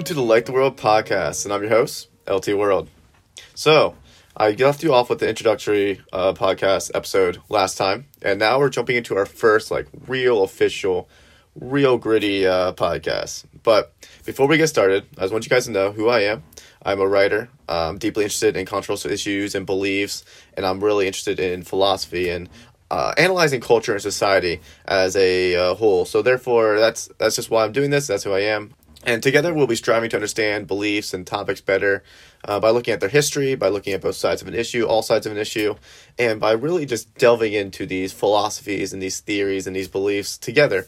welcome to the Light the World podcast, and I'm your host, LT World. So, I left you off with the introductory uh, podcast episode last time, and now we're jumping into our first, like, real official, real gritty uh, podcast. But before we get started, I just want you guys to know who I am. I'm a writer. I'm deeply interested in controversial issues and beliefs, and I'm really interested in philosophy and uh, analyzing culture and society as a uh, whole. So therefore, that's that's just why I'm doing this. That's who I am. And together, we'll be striving to understand beliefs and topics better uh, by looking at their history, by looking at both sides of an issue, all sides of an issue, and by really just delving into these philosophies and these theories and these beliefs together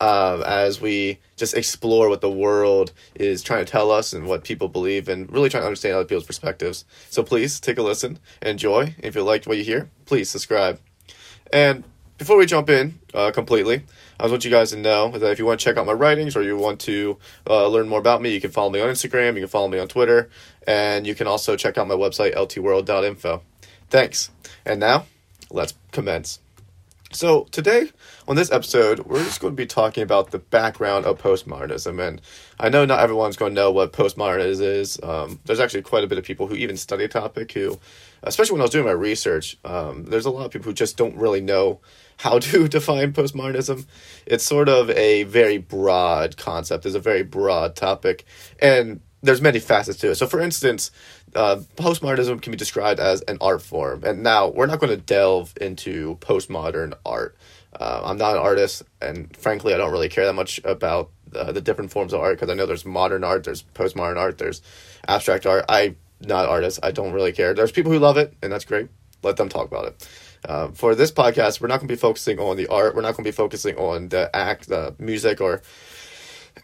uh, as we just explore what the world is trying to tell us and what people believe and really trying to understand other people's perspectives. So please take a listen and enjoy. If you liked what you hear, please subscribe. And before we jump in uh, completely, I just want you guys to know that if you want to check out my writings or you want to uh, learn more about me, you can follow me on Instagram, you can follow me on Twitter, and you can also check out my website, ltworld.info. Thanks. And now, let's commence. So, today on this episode, we're just going to be talking about the background of postmodernism. And I know not everyone's going to know what postmodernism is. Um, there's actually quite a bit of people who even study a topic who, especially when I was doing my research, um, there's a lot of people who just don't really know how to define postmodernism. It's sort of a very broad concept, it's a very broad topic. And there's many facets to it. So, for instance, uh, postmodernism can be described as an art form. And now we're not going to delve into postmodern art. Uh, I'm not an artist, and frankly, I don't really care that much about the, the different forms of art because I know there's modern art, there's postmodern art, there's abstract art. I'm not artist. I don't really care. There's people who love it, and that's great. Let them talk about it. Uh, for this podcast, we're not going to be focusing on the art. We're not going to be focusing on the act, the music, or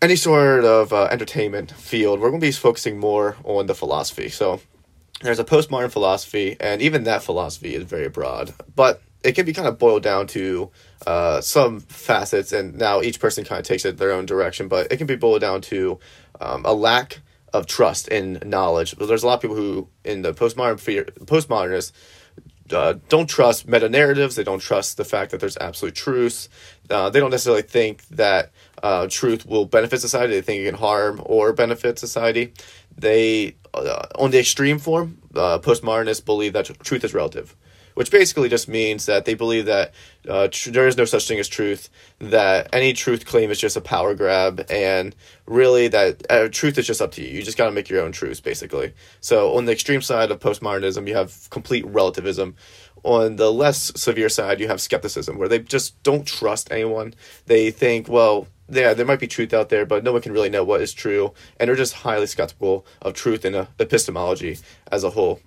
any sort of uh, entertainment field, we're going to be focusing more on the philosophy. So there's a postmodern philosophy, and even that philosophy is very broad, but it can be kind of boiled down to uh, some facets, and now each person kind of takes it their own direction, but it can be boiled down to um, a lack of trust in knowledge. There's a lot of people who, in the postmodern postmodernists, uh, don't trust meta narratives. They don't trust the fact that there's absolute truth. Uh, they don't necessarily think that uh, truth will benefit society. They think it can harm or benefit society. They, uh, on the extreme form, uh, postmodernists believe that truth is relative which basically just means that they believe that uh, tr- there is no such thing as truth, that any truth claim is just a power grab, and really that uh, truth is just up to you. You just got to make your own truths, basically. So on the extreme side of postmodernism, you have complete relativism. On the less severe side, you have skepticism, where they just don't trust anyone. They think, well, yeah, there might be truth out there, but no one can really know what is true, and they're just highly skeptical of truth and uh, epistemology as a whole.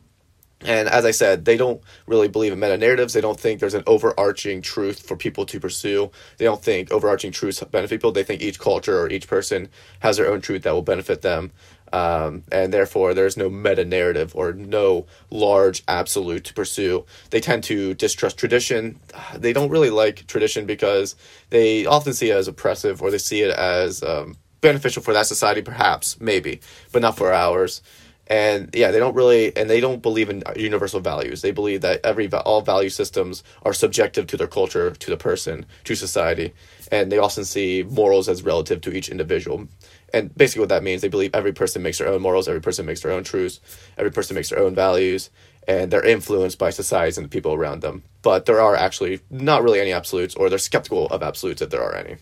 And as I said, they don't really believe in meta narratives. They don't think there's an overarching truth for people to pursue. They don't think overarching truths benefit people. They think each culture or each person has their own truth that will benefit them. Um, and therefore, there's no meta narrative or no large absolute to pursue. They tend to distrust tradition. They don't really like tradition because they often see it as oppressive or they see it as um, beneficial for that society, perhaps, maybe, but not for ours and yeah they don't really and they don't believe in universal values. They believe that every all value systems are subjective to their culture to the person to society. And they often see morals as relative to each individual. And basically what that means they believe every person makes their own morals every person makes their own truths every person makes their own values and they're influenced by societies and the people around them. But there are actually not really any absolutes or they're skeptical of absolutes if there are any.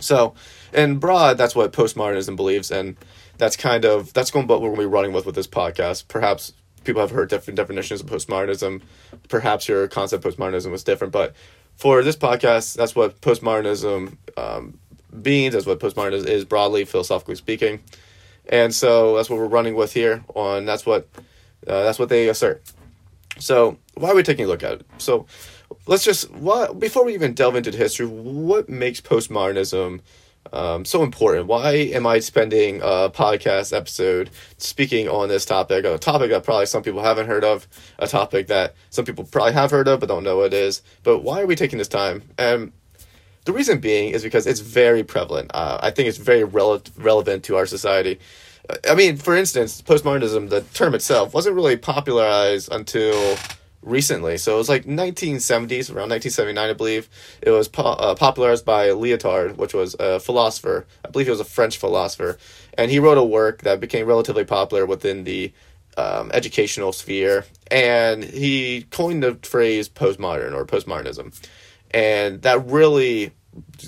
So in broad that's what postmodernism believes and that's kind of that's going what we're going to be running with with this podcast. Perhaps people have heard different definitions of postmodernism. Perhaps your concept of postmodernism was different, but for this podcast, that's what postmodernism um, means. That's what postmodernism is broadly, philosophically speaking, and so that's what we're running with here. On that's what uh, that's what they assert. So why are we taking a look at it? So let's just what before we even delve into history, what makes postmodernism um, so important. Why am I spending a podcast episode speaking on this topic? A topic that probably some people haven't heard of, a topic that some people probably have heard of but don't know what it is. But why are we taking this time? And the reason being is because it's very prevalent. Uh, I think it's very rele- relevant to our society. I mean, for instance, postmodernism, the term itself, wasn't really popularized until recently. So it was like 1970s, around 1979, I believe. It was po- uh, popularized by Lyotard, which was a philosopher. I believe he was a French philosopher. And he wrote a work that became relatively popular within the um, educational sphere. And he coined the phrase postmodern or postmodernism. And that really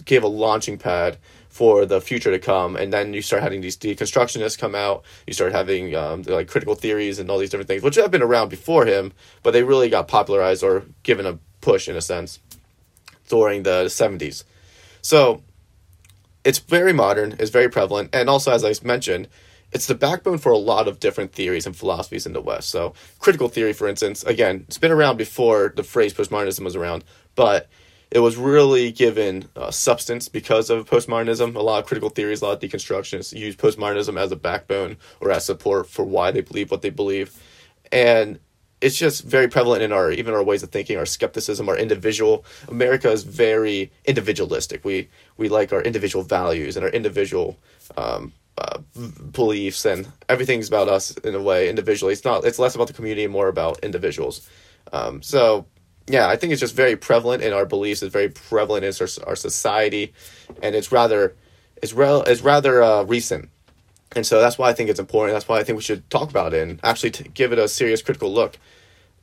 gave a launching pad for the future to come. And then you start having these deconstructionists come out. You start having um, like critical theories and all these different things, which have been around before him, but they really got popularized or given a push in a sense during the 70s. So it's very modern, it's very prevalent, and also, as I mentioned, it's the backbone for a lot of different theories and philosophies in the West. So, critical theory, for instance, again, it's been around before the phrase postmodernism was around, but it was really given uh, substance because of postmodernism. A lot of critical theories, a lot of deconstructionists use postmodernism as a backbone or as support for why they believe what they believe. And it's just very prevalent in our even our ways of thinking, our skepticism, our individual. America is very individualistic. We we like our individual values and our individual um, uh, beliefs, and everything's about us in a way individually. It's not. It's less about the community and more about individuals. Um, so yeah, I think it's just very prevalent in our beliefs. It's very prevalent in our, our society, and it's rather it's rel it's rather uh, recent, and so that's why I think it's important. That's why I think we should talk about it and actually t- give it a serious critical look.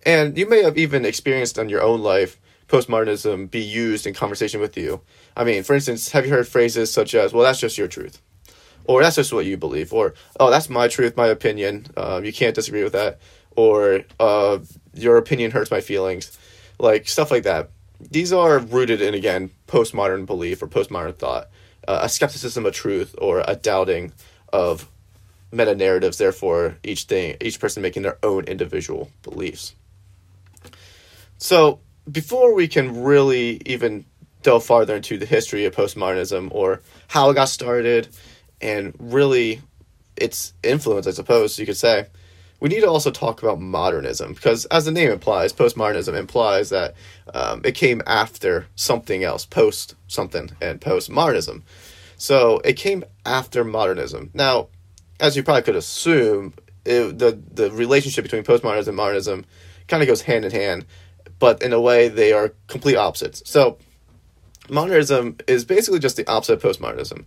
And you may have even experienced in your own life postmodernism be used in conversation with you. I mean, for instance, have you heard phrases such as "Well, that's just your truth," or "That's just what you believe," or "Oh, that's my truth, my opinion. Uh, you can't disagree with that," or uh, "Your opinion hurts my feelings." Like stuff like that. These are rooted in again postmodern belief or postmodern thought, uh, a skepticism of truth or a doubting of meta narratives. Therefore, each thing, each person making their own individual beliefs. So, before we can really even delve farther into the history of postmodernism or how it got started and really its influence, I suppose you could say, we need to also talk about modernism because, as the name implies, postmodernism implies that um, it came after something else, post something, and postmodernism. So it came after modernism. Now, as you probably could assume, it, the the relationship between postmodernism and modernism kind of goes hand in hand, but in a way they are complete opposites. So modernism is basically just the opposite of postmodernism.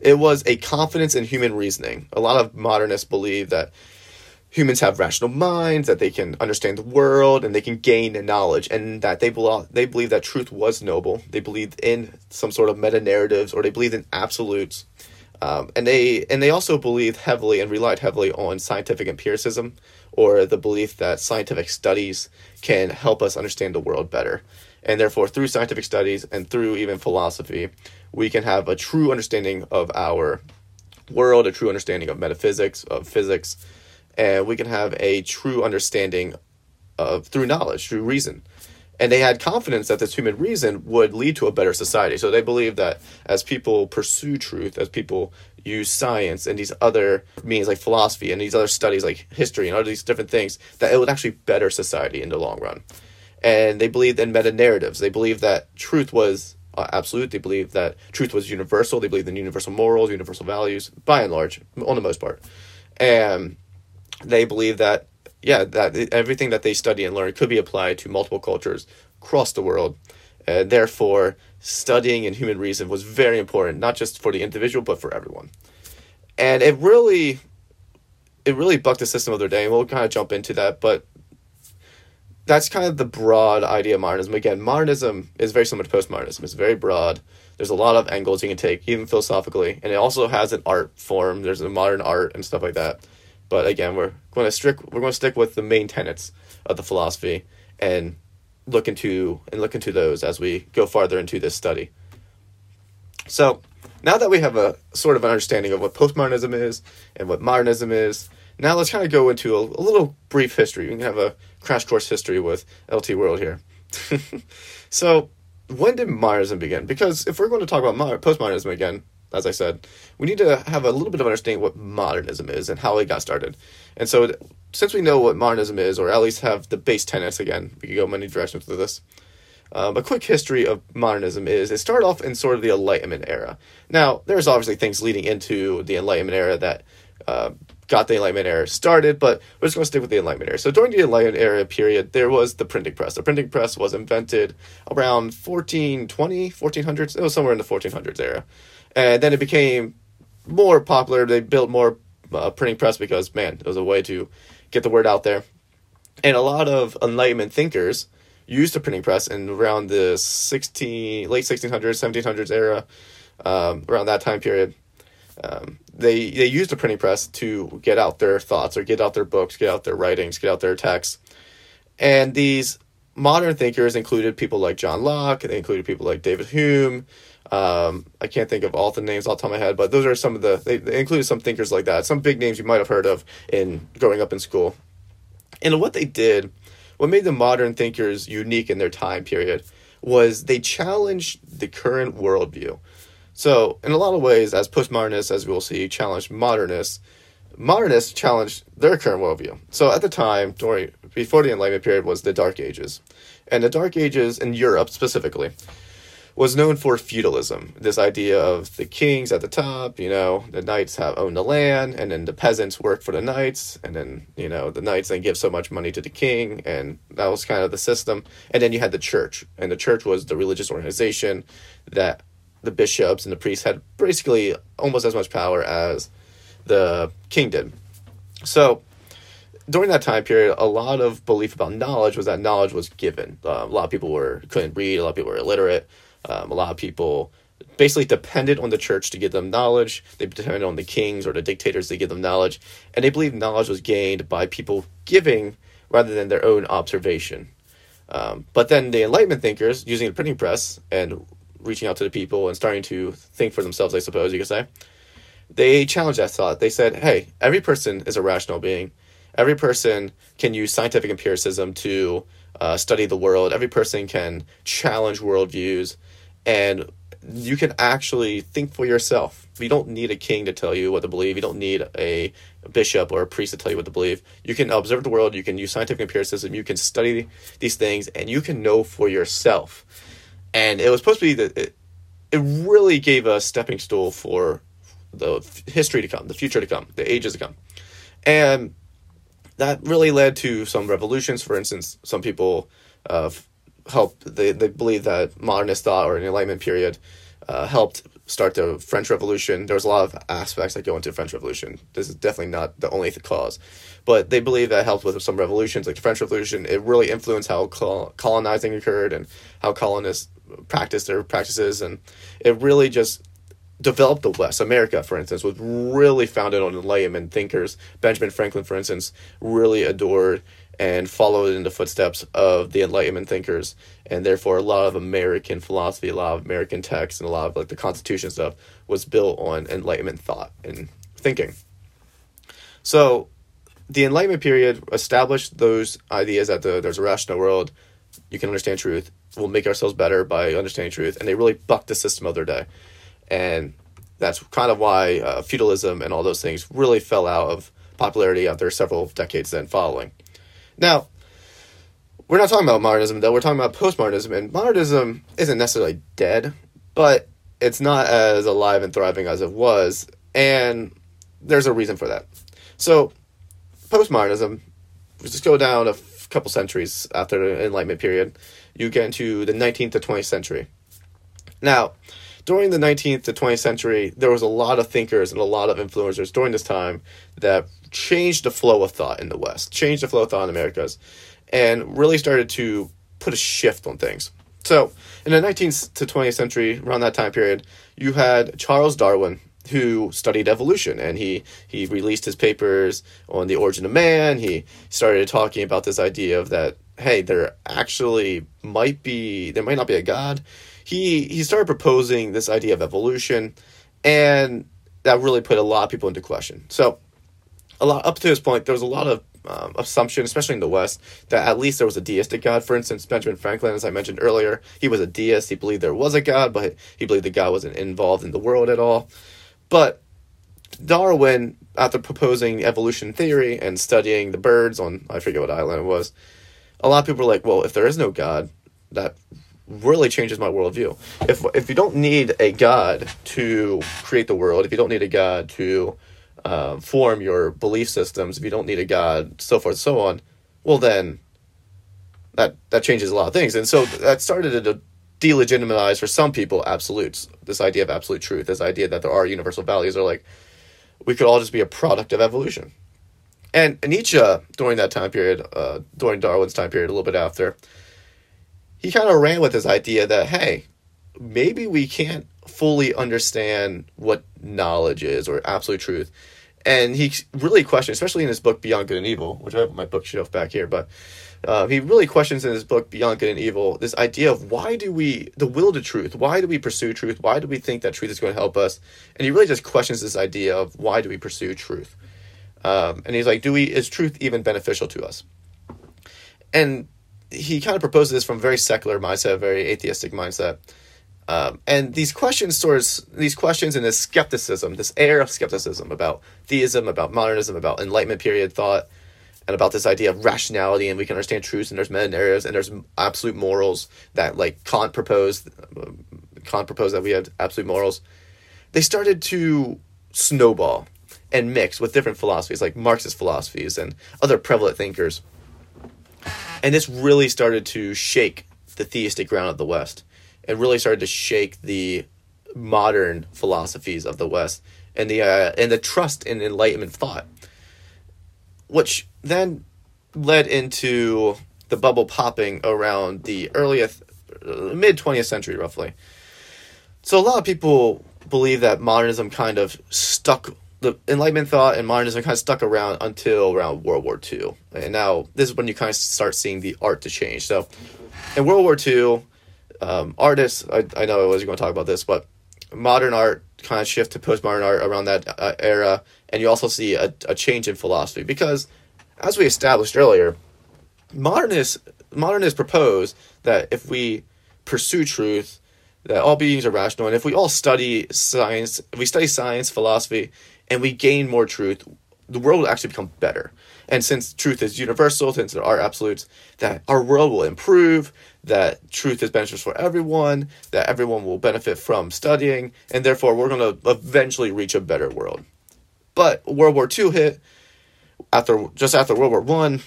It was a confidence in human reasoning. A lot of modernists believe that humans have rational minds, that they can understand the world, and they can gain knowledge, and that they believe they believe that truth was noble. They believed in some sort of meta narratives, or they believed in absolutes, um, and they and they also believed heavily and relied heavily on scientific empiricism, or the belief that scientific studies can help us understand the world better, and therefore through scientific studies and through even philosophy, we can have a true understanding of our world, a true understanding of metaphysics, of physics and we can have a true understanding of through knowledge, through reason. And they had confidence that this human reason would lead to a better society. So they believed that as people pursue truth, as people use science and these other means like philosophy and these other studies like history and all these different things, that it would actually better society in the long run. And they believed in meta narratives. They believed that truth was uh, absolute. They believed that truth was universal. They believed in universal morals, universal values, by and large, on the most part. And they believe that yeah that everything that they study and learn could be applied to multiple cultures across the world. And therefore studying in human reason was very important not just for the individual but for everyone. And it really it really bucked the system of their day and we'll kind of jump into that but that's kind of the broad idea of modernism. Again modernism is very similar to postmodernism. It's very broad. There's a lot of angles you can take even philosophically and it also has an art form. There's a modern art and stuff like that but again, we're going to stick we're going to stick with the main tenets of the philosophy and look into and look into those as we go farther into this study. So, now that we have a sort of an understanding of what postmodernism is and what modernism is, now let's kind of go into a, a little brief history. We can have a crash course history with LT World here. so, when did modernism begin? Because if we're going to talk about postmodernism again, as I said, we need to have a little bit of understanding what modernism is and how it got started. And so, since we know what modernism is, or at least have the base tenets, again, we could go many directions with this. Um, a quick history of modernism is it started off in sort of the Enlightenment era. Now, there's obviously things leading into the Enlightenment era that uh, got the Enlightenment era started, but we're just going to stick with the Enlightenment era. So during the Enlightenment era period, there was the printing press. The printing press was invented around 1420, 1400s. It was somewhere in the 1400s era. And then it became more popular. They built more uh, printing press because, man, it was a way to get the word out there. And a lot of Enlightenment thinkers used the printing press in around the 16, late 1600s, 1700s era, um, around that time period. Um, they they used the printing press to get out their thoughts or get out their books, get out their writings, get out their texts. And these modern thinkers included people like John Locke, they included people like David Hume. Um, I can't think of all the names off the top of my head, but those are some of the, they, they included some thinkers like that, some big names you might have heard of in growing up in school. And what they did, what made the modern thinkers unique in their time period, was they challenged the current worldview. So, in a lot of ways, as postmodernists, as we'll see, challenged modernists, modernists challenged their current worldview. So, at the time, during before the Enlightenment period, was the Dark Ages, and the Dark Ages in Europe specifically was known for feudalism. This idea of the kings at the top, you know, the knights have owned the land, and then the peasants work for the knights, and then you know the knights then give so much money to the king, and that was kind of the system. And then you had the church, and the church was the religious organization that the bishops and the priests had basically almost as much power as the king did. So during that time period, a lot of belief about knowledge was that knowledge was given. Uh, a lot of people were couldn't read. A lot of people were illiterate. Um, a lot of people basically depended on the church to give them knowledge. They depended on the kings or the dictators to give them knowledge, and they believed knowledge was gained by people giving rather than their own observation. Um, but then the Enlightenment thinkers, using the printing press and reaching out to the people and starting to think for themselves, I suppose you could say, they challenged that thought. They said, hey, every person is a rational being. Every person can use scientific empiricism to uh, study the world. Every person can challenge worldviews. And you can actually think for yourself. You don't need a king to tell you what to believe. You don't need a bishop or a priest to tell you what to believe. You can observe the world. You can use scientific empiricism. You can study these things, and you can know for yourself and it was supposed to be that it, it really gave a stepping stool for the history to come, the future to come, the ages to come, and that really led to some revolutions. For instance, some people uh, helped they they believe that modernist thought or an Enlightenment period uh, helped start the French Revolution. There was a lot of aspects that go into the French Revolution. This is definitely not the only cause, but they believe that helped with some revolutions, like the French Revolution. It really influenced how colonizing occurred and how colonists practiced their practices, and it really just developed the West. America, for instance, was really founded on Enlightenment thinkers. Benjamin Franklin, for instance, really adored and followed in the footsteps of the Enlightenment thinkers, and therefore a lot of American philosophy, a lot of American texts, and a lot of like the Constitution stuff was built on Enlightenment thought and thinking. So, the Enlightenment period established those ideas that the, there's a rational world, you can understand truth, we'll make ourselves better by understanding truth, and they really bucked the system of their day, and that's kind of why uh, feudalism and all those things really fell out of popularity after several decades then following. Now, we're not talking about modernism though. We're talking about postmodernism, and modernism isn't necessarily dead, but it's not as alive and thriving as it was, and there's a reason for that. So, postmodernism, just go down a f- couple centuries after the Enlightenment period, you get into the 19th to 20th century. Now, during the 19th to 20th century, there was a lot of thinkers and a lot of influencers during this time that changed the flow of thought in the West, changed the flow of thought in Americas, and really started to put a shift on things. So, in the 19th to 20th century, around that time period, you had Charles Darwin, who studied evolution and he he released his papers on the origin of man he started talking about this idea of that hey there actually might be there might not be a god he he started proposing this idea of evolution and that really put a lot of people into question so a lot up to this point there was a lot of um, assumption, especially in the West, that at least there was a deistic God. For instance, Benjamin Franklin, as I mentioned earlier, he was a deist. He believed there was a God, but he believed the God wasn't involved in the world at all. But Darwin, after proposing evolution theory and studying the birds on, I forget what island it was, a lot of people were like, well, if there is no God, that really changes my worldview. If, if you don't need a God to create the world, if you don't need a God to uh, form your belief systems, if you don't need a God, so forth, and so on, well then that that changes a lot of things. And so that started to delegitimize for some people absolutes. This idea of absolute truth, this idea that there are universal values, are like we could all just be a product of evolution. And Nietzsche, during that time period, uh, during Darwin's time period, a little bit after, he kind of ran with this idea that hey, maybe we can't fully understand what knowledge is or absolute truth. And he really questioned, especially in his book Beyond Good and Evil, which I have my bookshelf back here, but uh, he really questions in his book Beyond Good and Evil this idea of why do we the will to truth? Why do we pursue truth? Why do we think that truth is going to help us? And he really just questions this idea of why do we pursue truth? Um, and he's like, do we is truth even beneficial to us? And he kind of proposes this from a very secular mindset, a very atheistic mindset. Um, and these questions, towards these questions and this skepticism, this air of skepticism about theism, about modernism, about Enlightenment period thought, and about this idea of rationality, and we can understand truths, and there's meta narratives, and there's absolute morals that like Kant proposed. Kant proposed that we have absolute morals. They started to snowball and mix with different philosophies, like Marxist philosophies and other prevalent thinkers. And this really started to shake the theistic ground of the West and really started to shake the modern philosophies of the West and the uh, and the trust in Enlightenment thought, which then led into the bubble popping around the earliest uh, mid 20th century roughly. So a lot of people believe that modernism kind of stuck the Enlightenment thought and modernism kind of stuck around until around World War II. And now this is when you kind of start seeing the art to change. So in World War II, um, artists, I, I know I was going to talk about this, but modern art kind of shift to postmodern art around that uh, era. And you also see a, a change in philosophy because, as we established earlier, modernists, modernists propose that if we pursue truth, that all beings are rational, and if we all study science, if we study science, philosophy, and we gain more truth, the world will actually become better. And since truth is universal, since there are absolutes, that our world will improve, that truth is beneficial for everyone, that everyone will benefit from studying, and therefore we're going to eventually reach a better world. But World War II hit after just after World War One,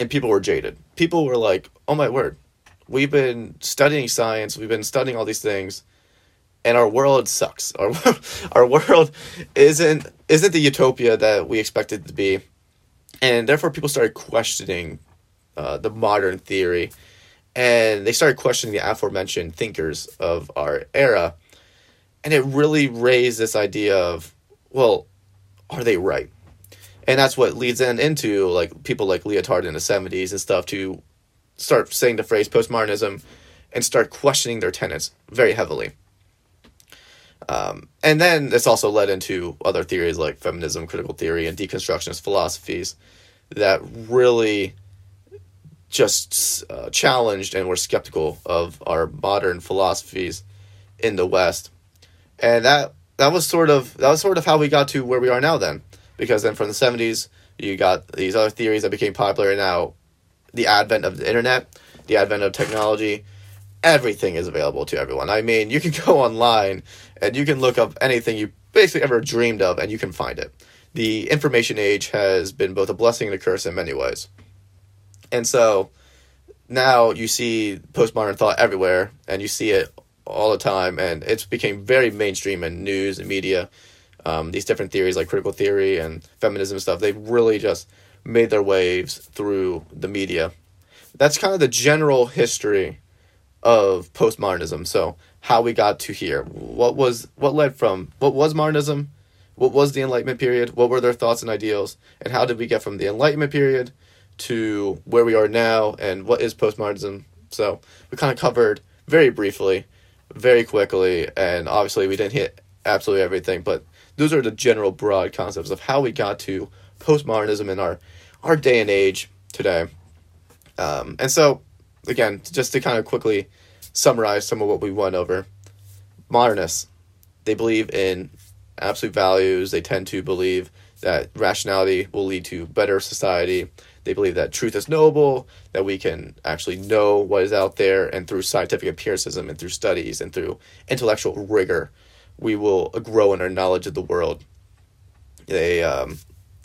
and people were jaded. People were like, "Oh my word, we've been studying science, we've been studying all these things, and our world sucks. Our our world isn't isn't the utopia that we expected to be, and therefore people started questioning uh, the modern theory, and they started questioning the aforementioned thinkers of our era, and it really raised this idea of, well, are they right? And that's what leads then into like people like Lyotard in the seventies and stuff to start saying the phrase postmodernism and start questioning their tenets very heavily. Um, and then this also led into other theories like feminism, critical theory, and deconstructionist philosophies that really just uh, challenged and were skeptical of our modern philosophies in the West. And that that was sort of that was sort of how we got to where we are now then. Because then from the seventies you got these other theories that became popular and now the advent of the internet, the advent of technology, everything is available to everyone. I mean, you can go online and you can look up anything you basically ever dreamed of and you can find it. The information age has been both a blessing and a curse in many ways. And so now you see postmodern thought everywhere and you see it all the time and it's became very mainstream in news and media. Um, these different theories like critical theory and feminism and stuff, they've really just made their waves through the media. That's kind of the general history of postmodernism. So how we got to here. What was what led from what was modernism? What was the Enlightenment period? What were their thoughts and ideals? And how did we get from the Enlightenment period to where we are now? And what is postmodernism? So we kind of covered very briefly, very quickly, and obviously we didn't hit absolutely everything, but those are the general broad concepts of how we got to postmodernism in our our day and age today. Um, and so, again, just to kind of quickly summarize some of what we went over. Modernists, they believe in absolute values. They tend to believe that rationality will lead to better society. They believe that truth is knowable, that we can actually know what is out there, and through scientific empiricism and through studies and through intellectual rigor, we will grow in our knowledge of the world. They um,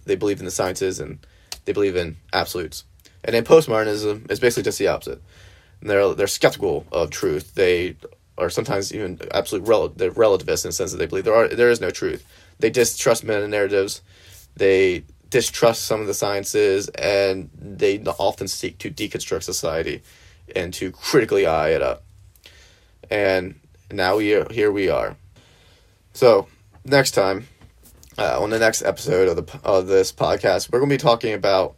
they believe in the sciences and they believe in absolutes. And then postmodernism is basically just the opposite. They're they're skeptical of truth. They are sometimes even absolute rel- they're relativists in the sense that they believe there are there is no truth. They distrust meta narratives. They distrust some of the sciences, and they often seek to deconstruct society and to critically eye it up. And now we are, here we are. So next time, uh, on the next episode of the of this podcast, we're going to be talking about.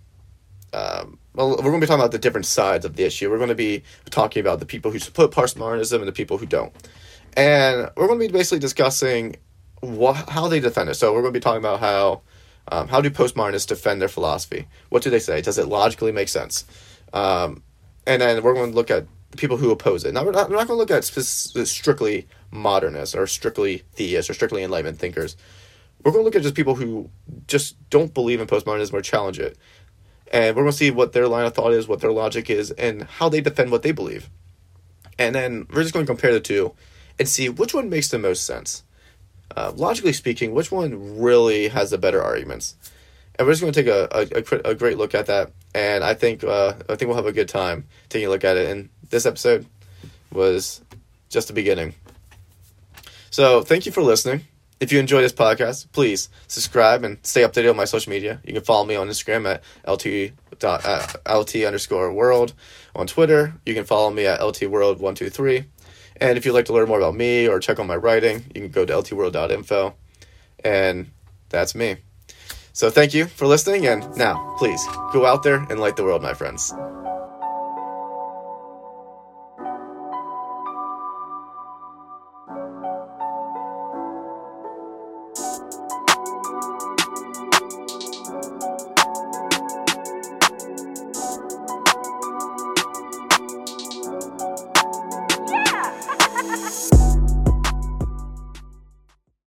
Um, well, we're going to be talking about the different sides of the issue. We're going to be talking about the people who support postmodernism and the people who don't, and we're going to be basically discussing how they defend it. So we're going to be talking about how um, how do postmodernists defend their philosophy? What do they say? Does it logically make sense? Um, and then we're going to look at the people who oppose it. Now we're not, we're not going to look at strictly modernists or strictly theists or strictly enlightenment thinkers. We're going to look at just people who just don't believe in postmodernism or challenge it. And we're going to see what their line of thought is, what their logic is, and how they defend what they believe. And then we're just going to compare the two and see which one makes the most sense. Uh, logically speaking, which one really has the better arguments? And we're just going to take a, a, a, great look at that. And I think uh, I think we'll have a good time taking a look at it. And this episode was just the beginning. So thank you for listening. If you enjoy this podcast, please subscribe and stay updated on my social media. You can follow me on Instagram at lt dot, uh, lt underscore world. On Twitter, you can follow me at lt world one two three. And if you'd like to learn more about me or check on my writing, you can go to ltworld.info. And that's me. So thank you for listening. And now, please go out there and light the world, my friends.